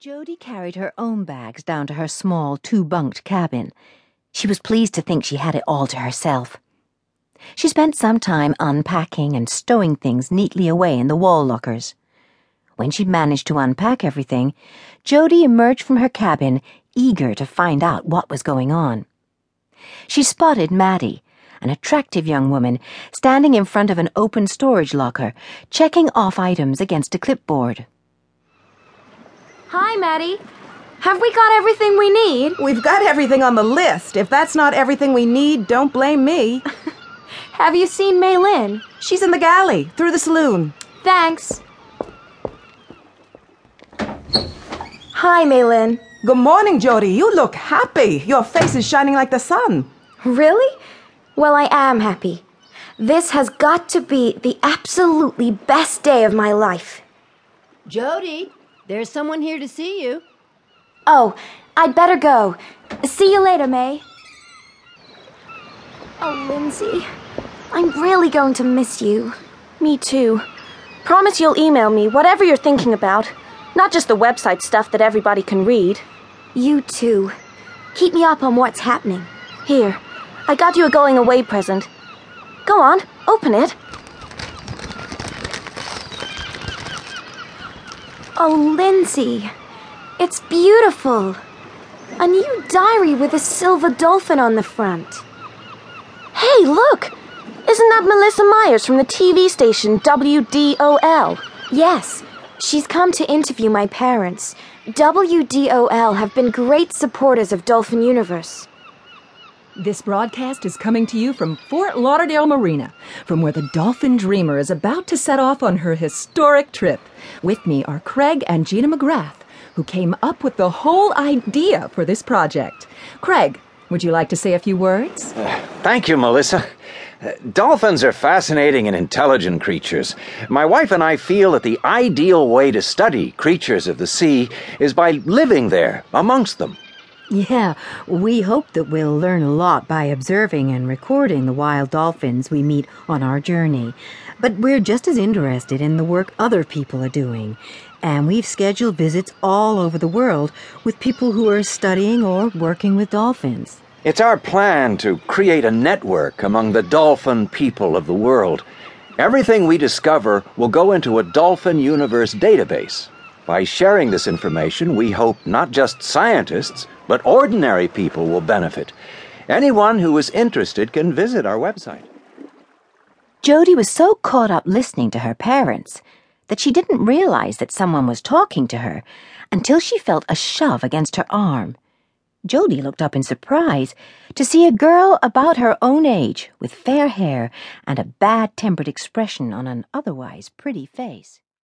Jody carried her own bags down to her small two bunked cabin. She was pleased to think she had it all to herself. She spent some time unpacking and stowing things neatly away in the wall lockers. When she'd managed to unpack everything, Jody emerged from her cabin, eager to find out what was going on. She spotted Maddie, an attractive young woman, standing in front of an open storage locker, checking off items against a clipboard. Hi, Maddie. Have we got everything we need? We've got everything on the list. If that's not everything we need, don't blame me. Have you seen Mei Lin? She's in the galley, through the saloon. Thanks. Hi, Mei Lin. Good morning, Jody. You look happy. Your face is shining like the sun. Really? Well, I am happy. This has got to be the absolutely best day of my life. Jody, there's someone here to see you. Oh, I'd better go. See you later, Mei. Oh, Lindsay. I'm really going to miss you. Me too. Promise you'll email me whatever you're thinking about. Not just the website stuff that everybody can read. You too. Keep me up on what's happening. Here, I got you a going away present. Go on, open it. Oh, Lindsay. It's beautiful. A new diary with a silver dolphin on the front. Hey, look! Isn't that Melissa Myers from the TV station WDOL? Yes, she's come to interview my parents. WDOL have been great supporters of Dolphin Universe. This broadcast is coming to you from Fort Lauderdale Marina, from where the Dolphin Dreamer is about to set off on her historic trip. With me are Craig and Gina McGrath, who came up with the whole idea for this project. Craig, would you like to say a few words? Thank you, Melissa. Uh, Dolphins are fascinating and intelligent creatures. My wife and I feel that the ideal way to study creatures of the sea is by living there, amongst them. Yeah, we hope that we'll learn a lot by observing and recording the wild dolphins we meet on our journey. But we're just as interested in the work other people are doing. And we've scheduled visits all over the world with people who are studying or working with dolphins. It's our plan to create a network among the dolphin people of the world. Everything we discover will go into a Dolphin Universe database. By sharing this information, we hope not just scientists, but ordinary people will benefit. Anyone who is interested can visit our website. Jody was so caught up listening to her parents that she didn't realize that someone was talking to her until she felt a shove against her arm. Jody looked up in surprise to see a girl about her own age with fair hair and a bad tempered expression on an otherwise pretty face.